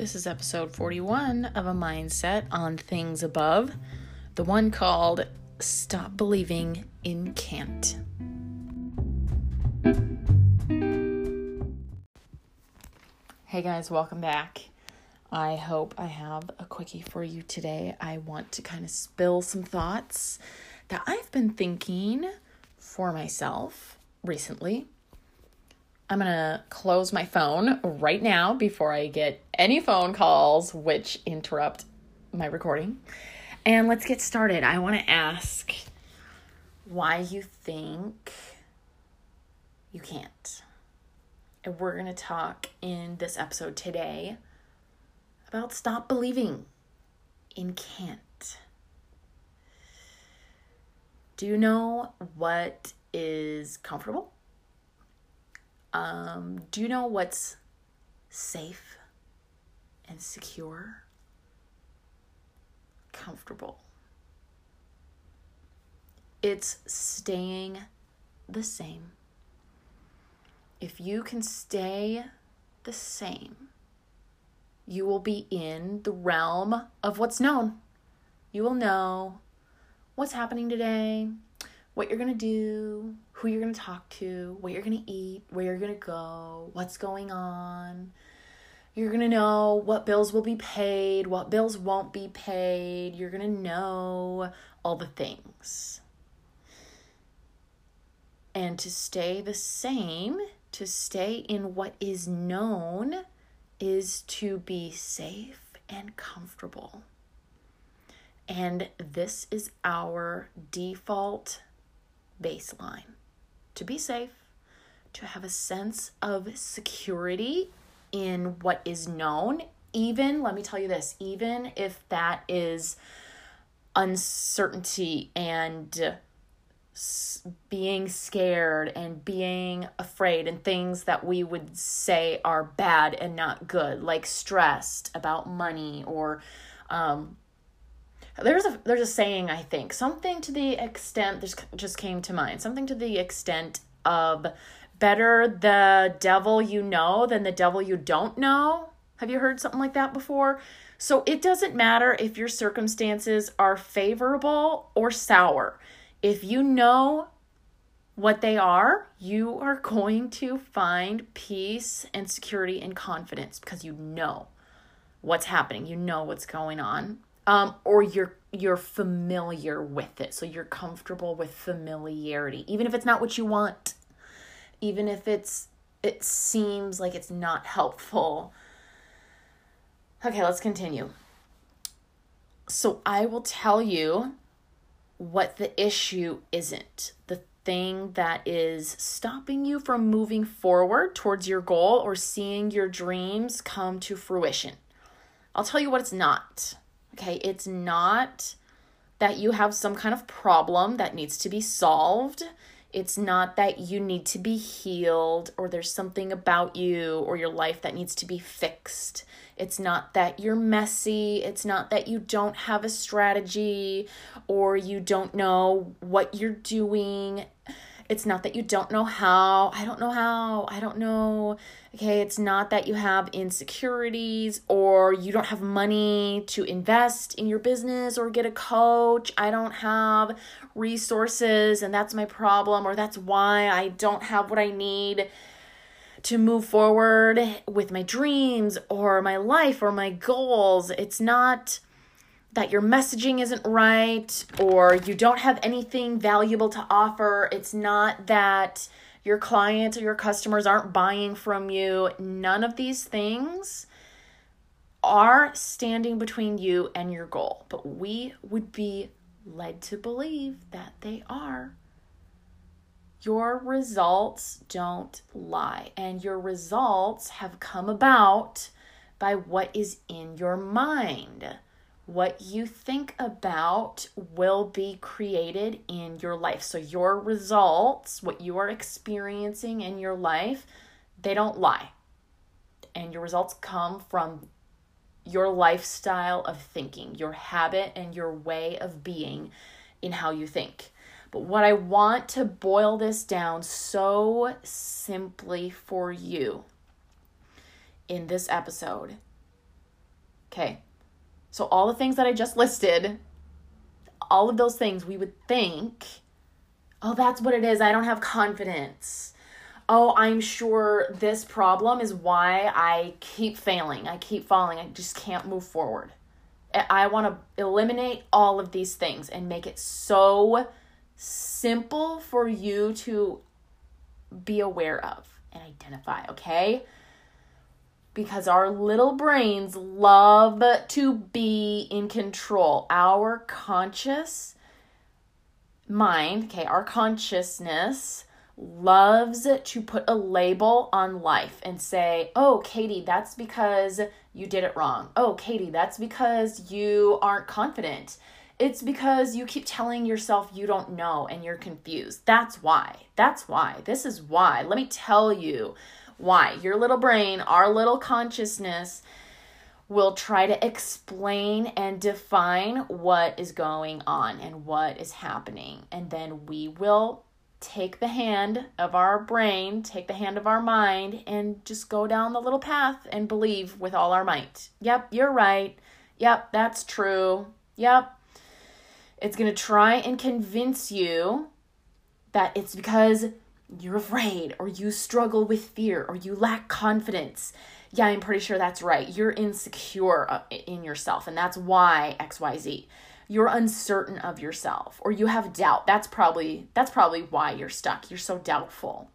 This is episode 41 of A Mindset on Things Above, the one called Stop Believing in Can't. Hey guys, welcome back. I hope I have a quickie for you today. I want to kind of spill some thoughts that I've been thinking for myself recently. I'm going to close my phone right now before I get any phone calls which interrupt my recording. And let's get started. I want to ask why you think you can't. And we're going to talk in this episode today about stop believing in can't. Do you know what is comfortable? Um, do you know what's safe and secure? Comfortable. It's staying the same. If you can stay the same, you will be in the realm of what's known. You will know what's happening today, what you're to do, who you're to talk to, what you're to eat, where you're to go, what's going on. You're to know what bills will be paid, what bills won't be paid. You're to know all the things. And to stay the same, to stay in what is known, is to be safe and comfortable. And this is our default baseline to be safe, to have a sense of security in what is known. Even, let me tell you this, even if that is uncertainty and being scared and being afraid and things that we would say are bad and not good like stressed about money or um, there's a there's a saying I think something to the extent this just came to mind something to the extent of better the devil you know than the devil you don't know. Have you heard something like that before? So it doesn't matter if your circumstances are favorable or sour. If you know what they are, you are going to find peace and security and confidence because you know what's happening. You know what's going on um, or you're you're familiar with it. So you're comfortable with familiarity even if it's not what you want even if it's it seems like it's not helpful. Okay let's continue. So i will tell you what the issue isn't. The thing that is stopping you from moving forward towards your goal or seeing your dreams come to fruition. I'll tell you what it's not Okay, it's not that you have some kind of problem that needs to be solved. It's not that you need to be healed or there's something about you or your life that needs to be fixed. It's not that you're messy. It's not that you don't have a strategy or you don't know what you're doing. It's not that you don't know how. I don't know how. I don't know. Okay, it's not that you have insecurities or you don't have money to invest in your business or get a coach. I don't have resources and that's my problem or that's why I don't have what I need to move forward with my dreams or my life or my goals. It's not that your messaging isn't right or you don't have anything valuable to offer. It's not that your clients or your customers aren't buying from you. None of these things are standing between you and your goal, but we would be led to believe that they are. Your results don't lie, and your results have come about by what is in your mind what you think about will be created in your life. So, your results, what you are experiencing in your life, they don't lie. And your results come from your lifestyle of thinking, your habit, and your way of being in how you think. But what I want to boil this down so simply for you in this episode Okay. So, all the things that I just listed, all of those things we would think, oh, that's what it is. I don't have confidence. Oh, I'm sure this problem is why I keep failing. I keep falling. I just can't move forward. I want to eliminate all of these things and make it so simple for you to be aware of and identify, okay? Because our little brains love to be in control. Our conscious mind, okay, our consciousness loves to put a label on life and say, oh, Katie, that's because you did it wrong. Oh, Katie, that's because you aren't confident. It's because you keep telling yourself you don't know and you're confused. That's why. That's why. This is why. Let me tell you why. Your little brain, our little consciousness, will try to explain and define what is going on and what is happening. And then we will take the hand of our brain, take the hand of our mind, and just go down the little path and believe with all our might. Yep, you're right. Yep, that's true. Yep. It's going to try and convince you that it's because you're afraid or you struggle with fear or you lack confidence. Yeah, I'm pretty sure that's right. You're insecure uh, in yourself, and that's why XYZ you're uncertain of yourself or you have doubt. That's probably that's probably why you're stuck. You're so doubtful.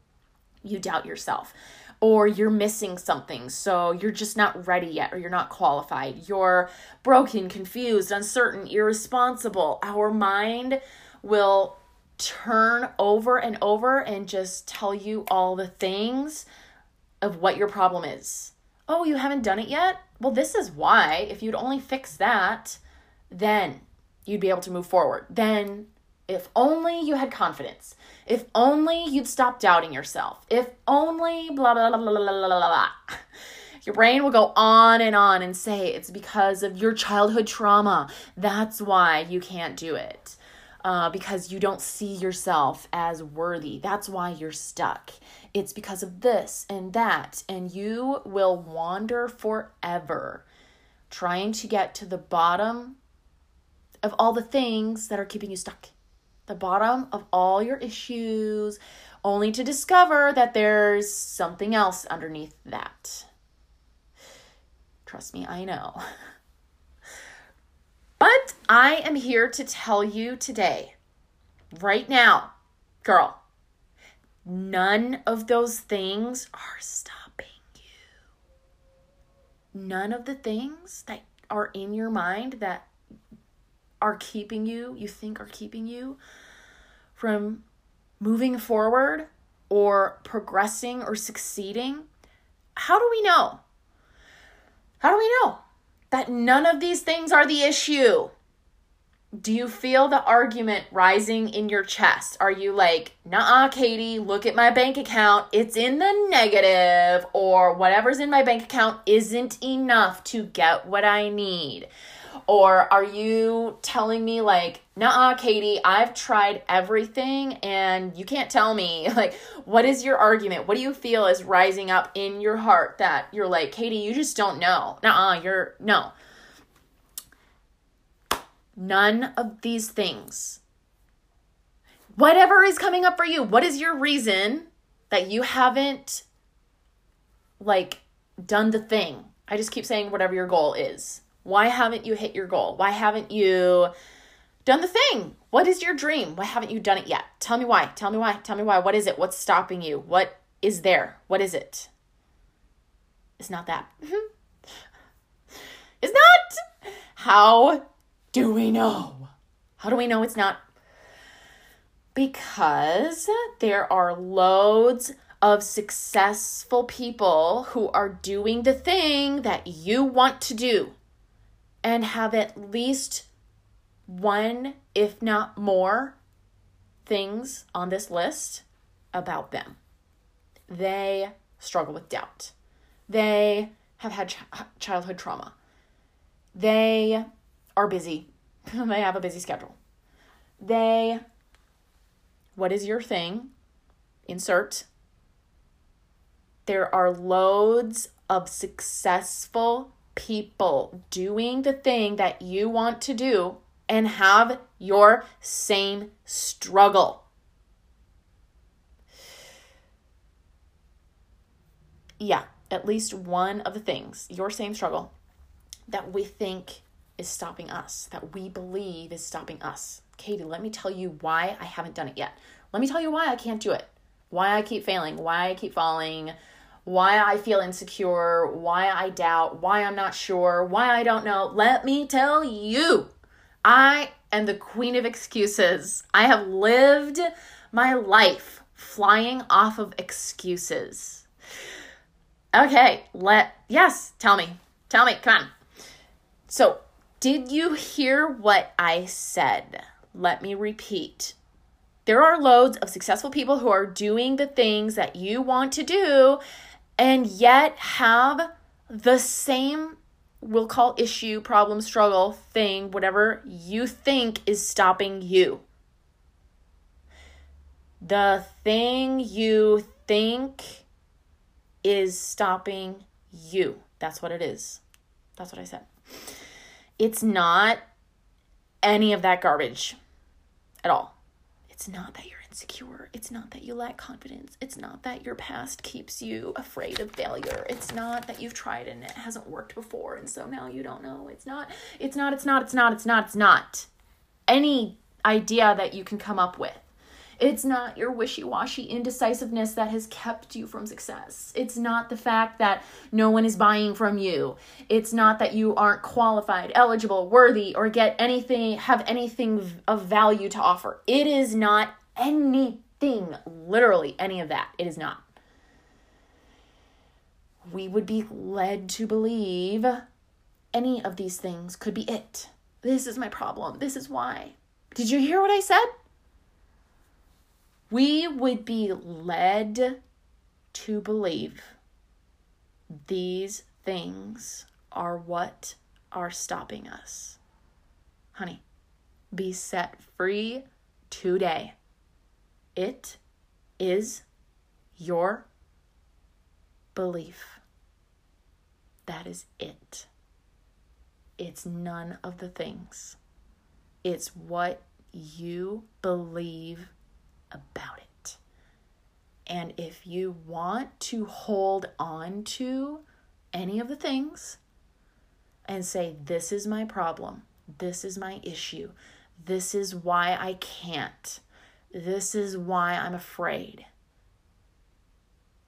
You doubt yourself. Or you're missing something so you're just not ready yet or you're not qualified. You're broken confused uncertain irresponsible. Our mind will turn over and over and just tell you all the things of what your problem is oh you haven't done it yet well this is why if you'd only fix that then you'd be able to move forward. Then, if only you had confidence, if only you'd stop doubting yourself, if only blah, blah, blah, blah, blah, blah, blah. Your brain will go on and on and say it's because of your childhood trauma. That's why you can't do it. Uh, because you don't see yourself as worthy. That's why you're stuck. It's because of this and that. And you will wander forever trying to get to the bottom of all the things that are keeping you stuck. The bottom of all your issues, only to discover that there's something else underneath that. Trust me, I know. But I am here to tell you today, right now, girl, none of those things are stopping you. None of the things that are in your mind that are keeping you, you think are keeping you from moving forward or progressing or succeeding, how do we know? How do we know that none of these things are the issue? Do you feel the argument rising in your chest? Are you like, nah, Katie, look at my bank account. It's in the negative, or whatever's in my bank account isn't enough to get what I need? Or are you telling me, like, nah, Katie, I've tried everything and you can't tell me? Like, what is your argument? What do you feel is rising up in your heart that you're like, Katie, you just don't know? Nah, you're, no. None of these things. Whatever is coming up for you, what is your reason that you haven't, like, done the thing? I just keep saying whatever your goal is. Why haven't you hit your goal? Why haven't you done the thing? What is your dream? Why haven't you done it yet? Tell me why. Tell me why. Tell me why. What is it? What's stopping you? What is there? What is it? It's not that. it's not. How do we know? How do we know it's not? Because there are loads of successful people who are doing the thing that you want to do and have at least one, if not more, things on this list about them. They struggle with doubt. They have had ch- childhood trauma. They are busy. they have a busy schedule. They, what is your thing? Insert. There are loads of successful people doing the thing that you want to do and have your same struggle. Yeah, at least one of the things, your same struggle, that we think is stopping us, that we believe is stopping us. Katie, let me tell you why I haven't done it yet. Let me tell you why I can't do it, why I keep failing, why I keep falling, why I feel insecure, why I doubt, why I'm not sure, why I don't know. Let me tell you, I am the queen of excuses. I have lived my life flying off of excuses. Okay, let, yes, tell me, tell me, come on. So, did you hear what I said? Let me repeat. There are loads of successful people who are doing the things that you want to do and yet have the same, we'll call issue, problem, struggle, thing, whatever you think is stopping you. The thing you think is stopping you. That's what it is. That's what I said. It's not any of that garbage at all. It's not that you're insecure. It's not that you lack confidence. It's not that your past keeps you afraid of failure. It's not that you've tried and it hasn't worked before and so now you don't know. It's not, it's not, it's not, it's not, it's not, it's not. Any idea that you can come up with it's not your wishy washy indecisiveness that has kept you from success. It's not the fact that no one is buying from you. It's not that you aren't qualified, eligible, worthy, or get anything, have anything of value to offer. It is not anything, literally any of that. It is not. We would be led to believe any of these things could be it. This is my problem. This is why. Did you hear what I said? we would be led to believe these things are what are stopping us. Honey, be set free today. It is your belief. That is it. It's none of the things. It's what you believe about it. And if you want to hold on to any of the things and say, This is my problem, this is my issue, this is why I can't, this is why I'm afraid.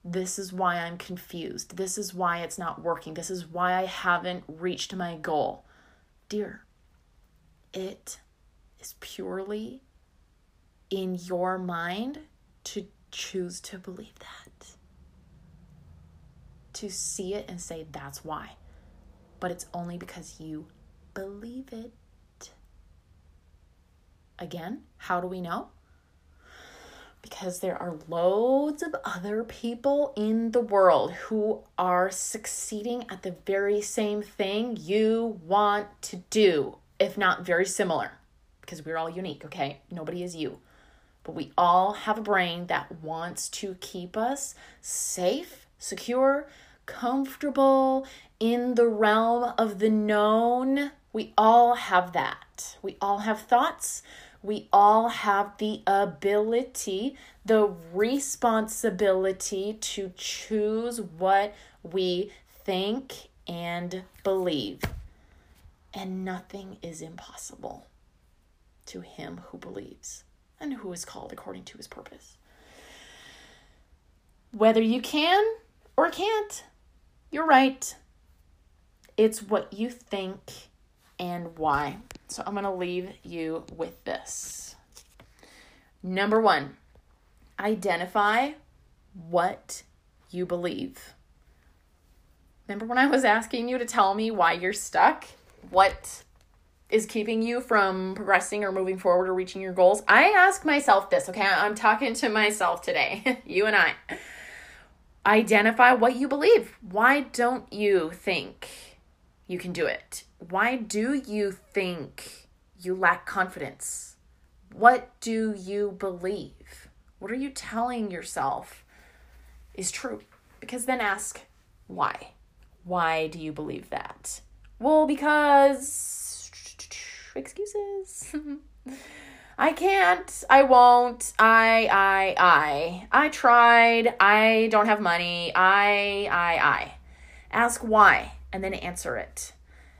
This is why I'm confused. This is why it's not working. This is why I haven't reached my goal. Dear, it is purely in your mind to choose to believe that. To see it and say, that's why. But it's only because you believe it. Again, how do we know? Because there are loads of other people in the world who are succeeding at the very same thing you want to do, if not very similar. Because we're all unique, okay? Nobody is you. But we all have a brain that wants to keep us safe, secure, comfortable in the realm of the known. We all have that. We all have thoughts. We all have the ability, the responsibility to choose what we think and believe. And nothing is impossible to him who believes and who is called according to his purpose. Whether you can or can't, you're right. It's what you think and why. So I'm going to leave you with this. Number one, identify what you believe. Remember when I was asking you to tell me why you're stuck? What is keeping you from progressing or moving forward or reaching your goals, I ask myself this, okay? I'm talking to myself today, you and I. Identify what you believe. Why don't you think you can do it? Why do you think you lack confidence? What do you believe? What are you telling yourself is true? Because then ask why. Why do you believe that? Well, because excuses. I can't. I won't. I I I. I tried. I don't have money. I I I. Ask why and then answer it.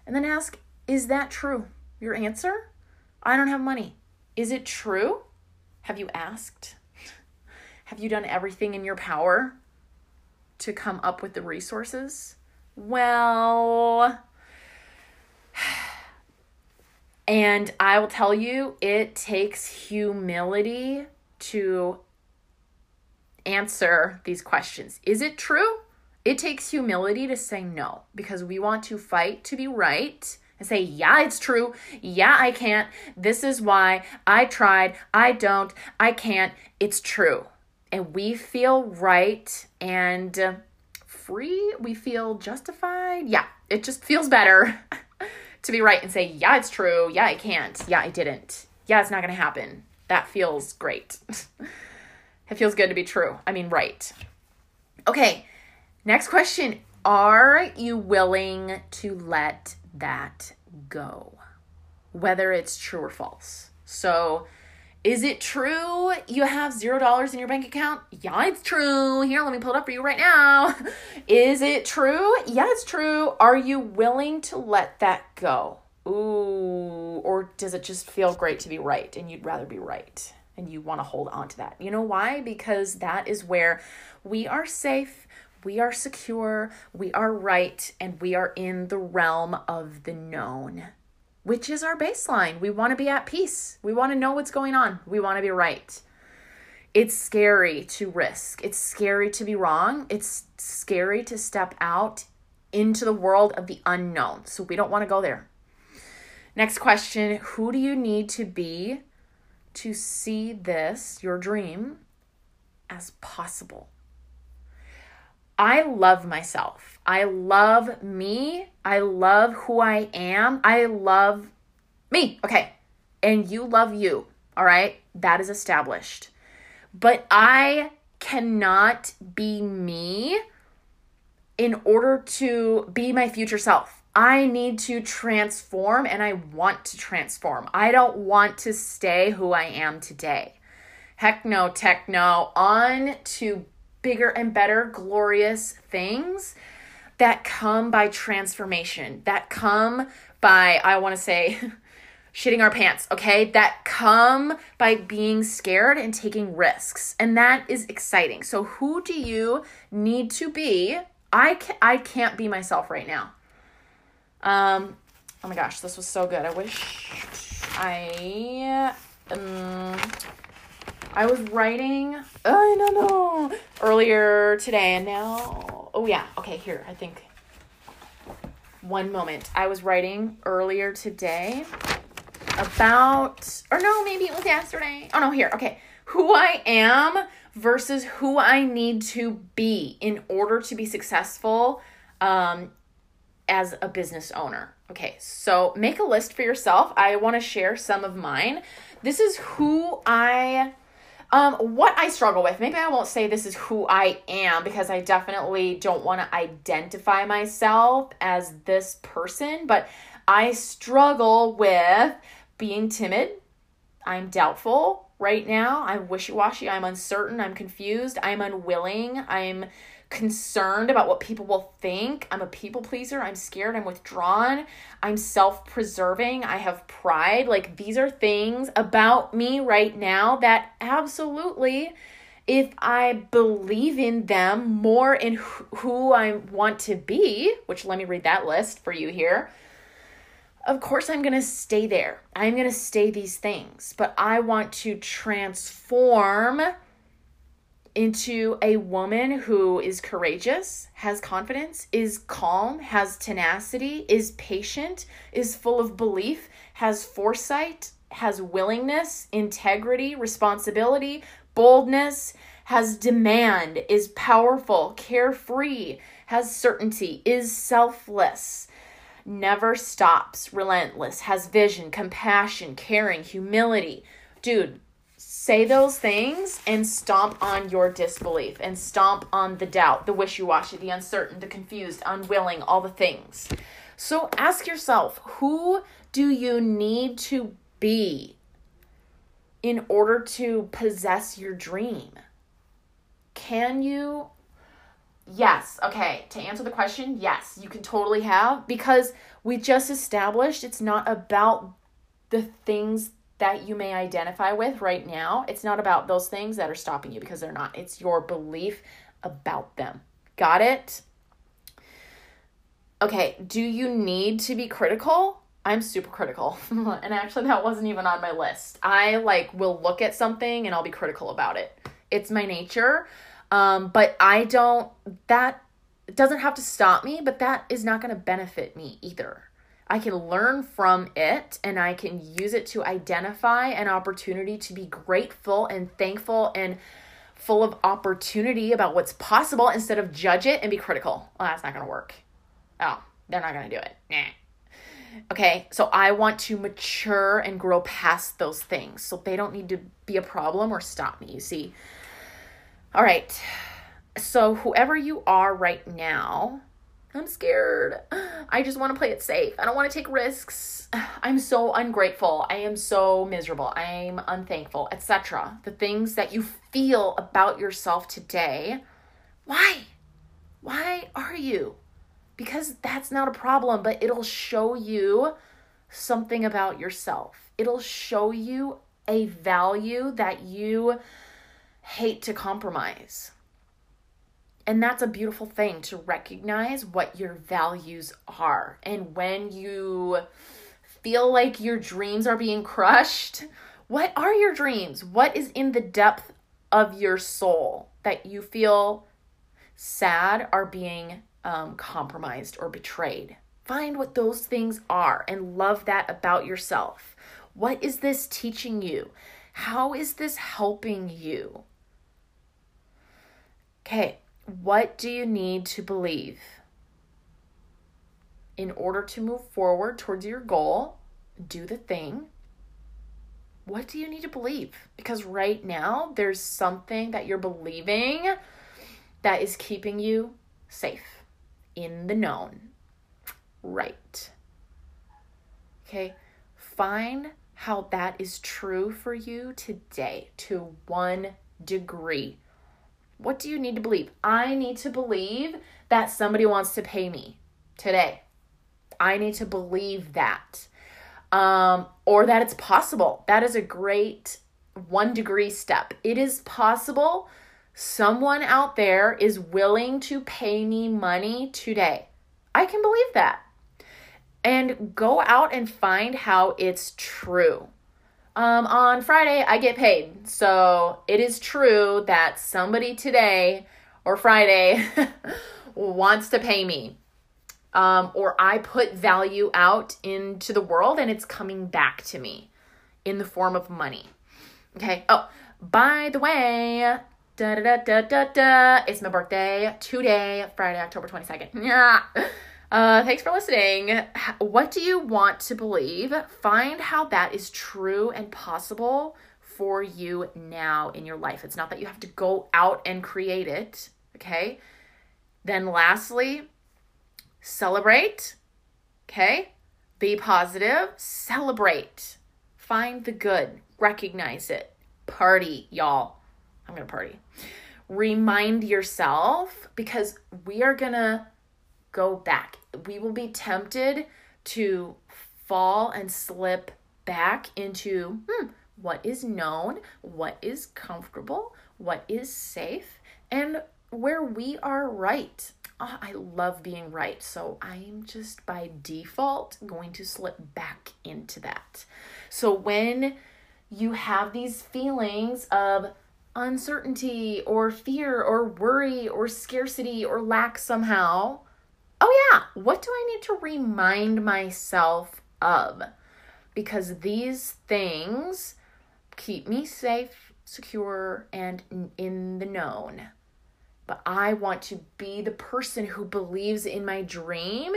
And then ask, is that true? Your answer? I don't have money. Is it true? Have you asked? Have you done everything in your power to come up with the resources? Well, and I will tell you, it takes humility to answer these questions. Is it true? It takes humility to say no because we want to fight to be right and say, yeah, it's true. Yeah, I can't. This is why I tried. I don't. I can't. It's true. And we feel right and uh, free. We feel justified. Yeah, it just feels better to be right and say, yeah, it's true. Yeah, I can't. Yeah, I didn't. Yeah, it's not going to happen. That feels great. it feels good to be true. I mean, right. Okay, next question. Are you willing to let that go? Whether it's true or false. So, is it true you have zero dollars in your bank account? Yeah, it's true. Here, let me pull it up for you right now. Is it true? Yeah, it's true. Are you willing to let that go? Ooh, or does it just feel great to be right and you'd rather be right and you want to hold on to that? You know why? Because that is where we are safe, we are secure, we are right, and we are in the realm of the known which is our baseline. We want to be at peace. We want to know what's going on. We want to be right. It's scary to risk. It's scary to be wrong. It's scary to step out into the world of the unknown. So we don't want to go there. Next question Who do you need to be to see this, your dream, as possible? I love myself. I love me. I love who I am. I love me. Okay. And you love you. All right. That is established. But I cannot be me in order to be my future self. I need to transform and I want to transform. I don't want to stay who I am today. Heck no, techno, on to bigger and better, glorious things that come by transformation, that come by, I want to say, shitting our pants, okay? That come by being scared and taking risks. And that is exciting. So who do you need to be? I can, I can't be myself right now. Um oh my gosh, this was so good. I wish I um I was writing, I don't know, earlier today, and now, oh yeah, okay, here, I think. One moment. I was writing earlier today about, or no, maybe it was yesterday. Oh no, here, okay. Who I am versus who I need to be in order to be successful um, as a business owner. Okay, so make a list for yourself. I want to share some of mine. This is who I um, what I struggle with, maybe I won't say this is who I am because I definitely don't want to identify myself as this person, but I struggle with being timid. I'm doubtful right now. I'm wishy washy. I'm uncertain. I'm confused. I'm unwilling. I'm concerned about what people will think. I'm a people pleaser. I'm scared. I'm withdrawn. I'm self preserving. I have pride. Like, these are things about me right now that absolutely, if I believe in them more in who I want to be, which let me read that list for you here. Of course, I'm going to stay there. I'm going to stay these things, but I want to transform into a woman who is courageous, has confidence, is calm, has tenacity, is patient, is full of belief, has foresight, has willingness, integrity, responsibility, boldness, has demand, is powerful, carefree, has certainty, is selfless, never stops, relentless, has vision, compassion, caring, humility. Dude, say those things and stomp on your disbelief and stomp on the doubt, the wishy washy, the uncertain, the confused, unwilling, all the things. So ask yourself who do you need to be in order to possess your dream? Can you? Yes. Okay. To answer the question, yes, you can totally have because we just established it's not about the things that you may identify with right now. It's not about those things that are stopping you because they're not. It's your belief about them. Got it? Okay, do you need to be critical? I'm super critical. and actually that wasn't even on my list. I like will look at something and I'll be critical about it. It's my nature. Um but I don't that doesn't have to stop me, but that is not going to benefit me either. I can learn from it and I can use it to identify an opportunity to be grateful and thankful and full of opportunity about what's possible instead of judge it and be critical. Well, that's not going to work. Oh, they're not going to do it. Nah. Okay, so I want to mature and grow past those things. So they don't need to be a problem or stop me, you see. All right. So whoever you are right now, I'm scared. I just want to play it safe. I don't want to take risks. I'm so ungrateful. I am so miserable. I'm unthankful, etc. The things that you feel about yourself today. Why? Why are you? Because that's not a problem, but it'll show you something about yourself. It'll show you a value that you hate to compromise. And that's a beautiful thing to recognize what your values are. And when you feel like your dreams are being crushed, what are your dreams? What is in the depth of your soul that you feel sad are being um, compromised or betrayed? Find what those things are and love that about yourself. What is this teaching you? How is this helping you? Okay, what do you need to believe in order to move forward towards your goal? Do the thing. What do you need to believe? Because right now, there's something that you're believing that is keeping you safe, in the known. Right. Okay, find how that is true for you today to one degree what do you need to believe? I need to believe that somebody wants to pay me today. I need to believe that. Um, or that it's possible. That is a great one degree step. It is possible someone out there is willing to pay me money today. I can believe that. And go out and find how it's true um, on Friday, I get paid. So it is true that somebody today or Friday wants to pay me. Um, or I put value out into the world and it's coming back to me in the form of money. Okay. Oh, by the way, da da da da da. It's my birthday today, Friday, October 22nd. Yeah. Uh, thanks for listening. What do you want to believe? Find how that is true and possible for you now in your life. It's not that you have to go out and create it, okay? Then, lastly, celebrate, okay? Be positive, celebrate, find the good, recognize it, party, y'all. I'm gonna party. Remind yourself because we are gonna go back. We will be tempted to fall and slip back into hmm, what is known, what is comfortable, what is safe, and where we are right. Oh, I love being right. So I'm just by default going to slip back into that. So when you have these feelings of uncertainty or fear or worry or scarcity or lack somehow, oh yeah, what do I need to remind myself of? Because these things keep me safe, secure, and in the known. But I want to be the person who believes in my dream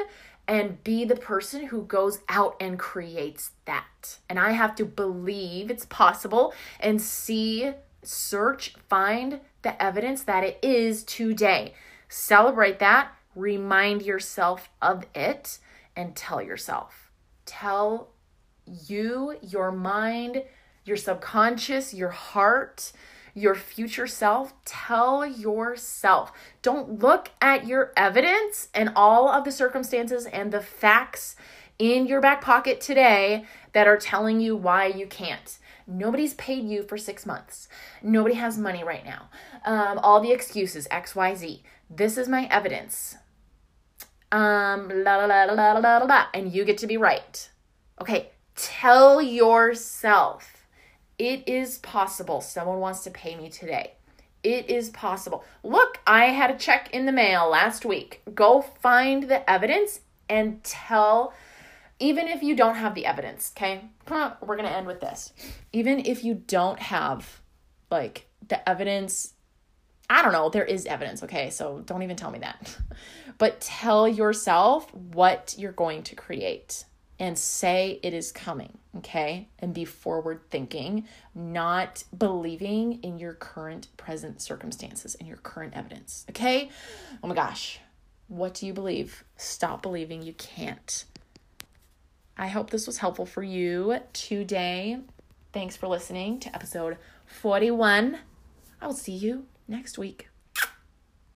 and be the person who goes out and creates that. And I have to believe it's possible and see, search, find the evidence that it is today. Celebrate that, remind yourself of it, and tell yourself. Tell you, your mind, your subconscious, your heart, your future self, tell yourself. Don't look at your evidence and all of the circumstances and the facts in your back pocket today that are telling you why you can't. Nobody's paid you for six months. Nobody has money right now. Um, all the excuses, X, Y, Z. This is my evidence. Um, la la la la la la la, and you get to be right. Okay, tell yourself it is possible someone wants to pay me today. It is possible. Look, I had a check in the mail last week. Go find the evidence and tell, even if you don't have the evidence, okay? We're to end with this. Even if you don't have like the evidence, I don't know, there is evidence, okay? So don't even tell me that. But tell yourself what you're going to create and say it is coming, okay? And be forward thinking, not believing in your current present circumstances and your current evidence, okay? Oh my gosh, what do you believe? Stop believing you can't. I hope this was helpful for you today. Thanks for listening to episode 41. I will see you next week.